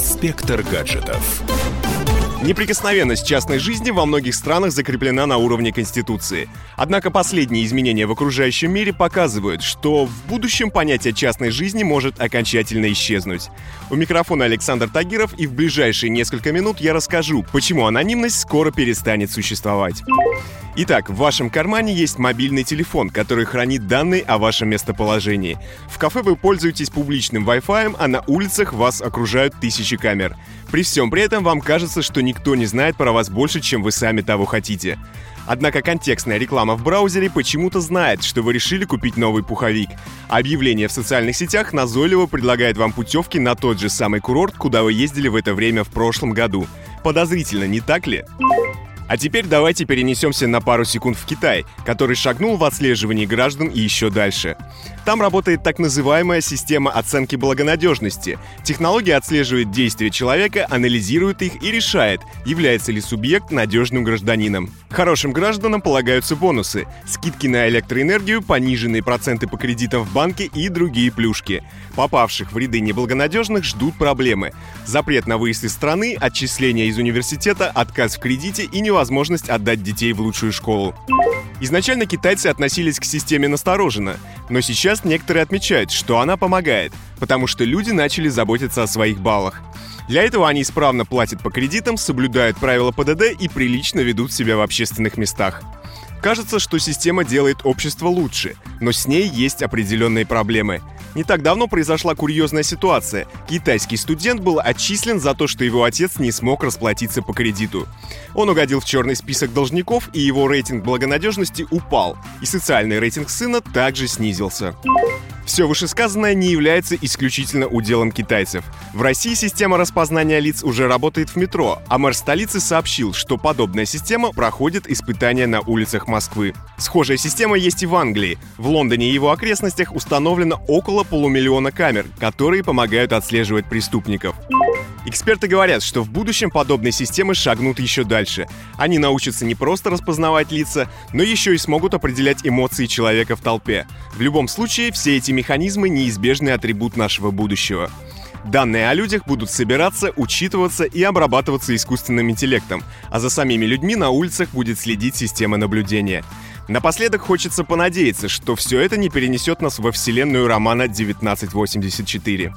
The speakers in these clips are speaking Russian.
Инспектор гаджетов. Неприкосновенность частной жизни во многих странах закреплена на уровне Конституции. Однако последние изменения в окружающем мире показывают, что в будущем понятие частной жизни может окончательно исчезнуть. У микрофона Александр Тагиров и в ближайшие несколько минут я расскажу, почему анонимность скоро перестанет существовать. Итак, в вашем кармане есть мобильный телефон, который хранит данные о вашем местоположении. В кафе вы пользуетесь публичным Wi-Fi, а на улицах вас окружают тысячи камер. При всем при этом вам кажется, что никто не знает про вас больше, чем вы сами того хотите. Однако контекстная реклама в браузере почему-то знает, что вы решили купить новый пуховик. Объявление в социальных сетях назойливо предлагает вам путевки на тот же самый курорт, куда вы ездили в это время в прошлом году. Подозрительно, не так ли? А теперь давайте перенесемся на пару секунд в Китай, который шагнул в отслеживании граждан и еще дальше. Там работает так называемая система оценки благонадежности. Технология отслеживает действия человека, анализирует их и решает, является ли субъект надежным гражданином. Хорошим гражданам полагаются бонусы, скидки на электроэнергию, пониженные проценты по кредитам в банке и другие плюшки. Попавших в ряды неблагонадежных ждут проблемы. Запрет на выезд из страны, отчисление из университета, отказ в кредите и невозможность отдать детей в лучшую школу. Изначально китайцы относились к системе настороженно, но сейчас некоторые отмечают, что она помогает, потому что люди начали заботиться о своих баллах. Для этого они исправно платят по кредитам, соблюдают правила ПДД и прилично ведут себя в общественных местах. Кажется, что система делает общество лучше, но с ней есть определенные проблемы. Не так давно произошла курьезная ситуация. Китайский студент был отчислен за то, что его отец не смог расплатиться по кредиту. Он угодил в черный список должников, и его рейтинг благонадежности упал, и социальный рейтинг сына также снизился. Все вышесказанное не является исключительно уделом китайцев. В России система распознания лиц уже работает в метро, а мэр столицы сообщил, что подобная система проходит испытания на улицах Москвы. Схожая система есть и в Англии. В Лондоне и его окрестностях установлено около полумиллиона камер, которые помогают отслеживать преступников. Эксперты говорят, что в будущем подобные системы шагнут еще дальше. Они научатся не просто распознавать лица, но еще и смогут определять эмоции человека в толпе. В любом случае, все эти механизмы — неизбежный атрибут нашего будущего. Данные о людях будут собираться, учитываться и обрабатываться искусственным интеллектом, а за самими людьми на улицах будет следить система наблюдения. Напоследок хочется понадеяться, что все это не перенесет нас во вселенную романа 1984.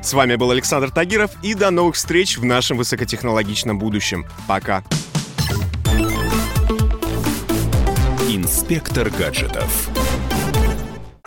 С вами был Александр Тагиров, и до новых встреч в нашем высокотехнологичном будущем. Пока. Инспектор гаджетов.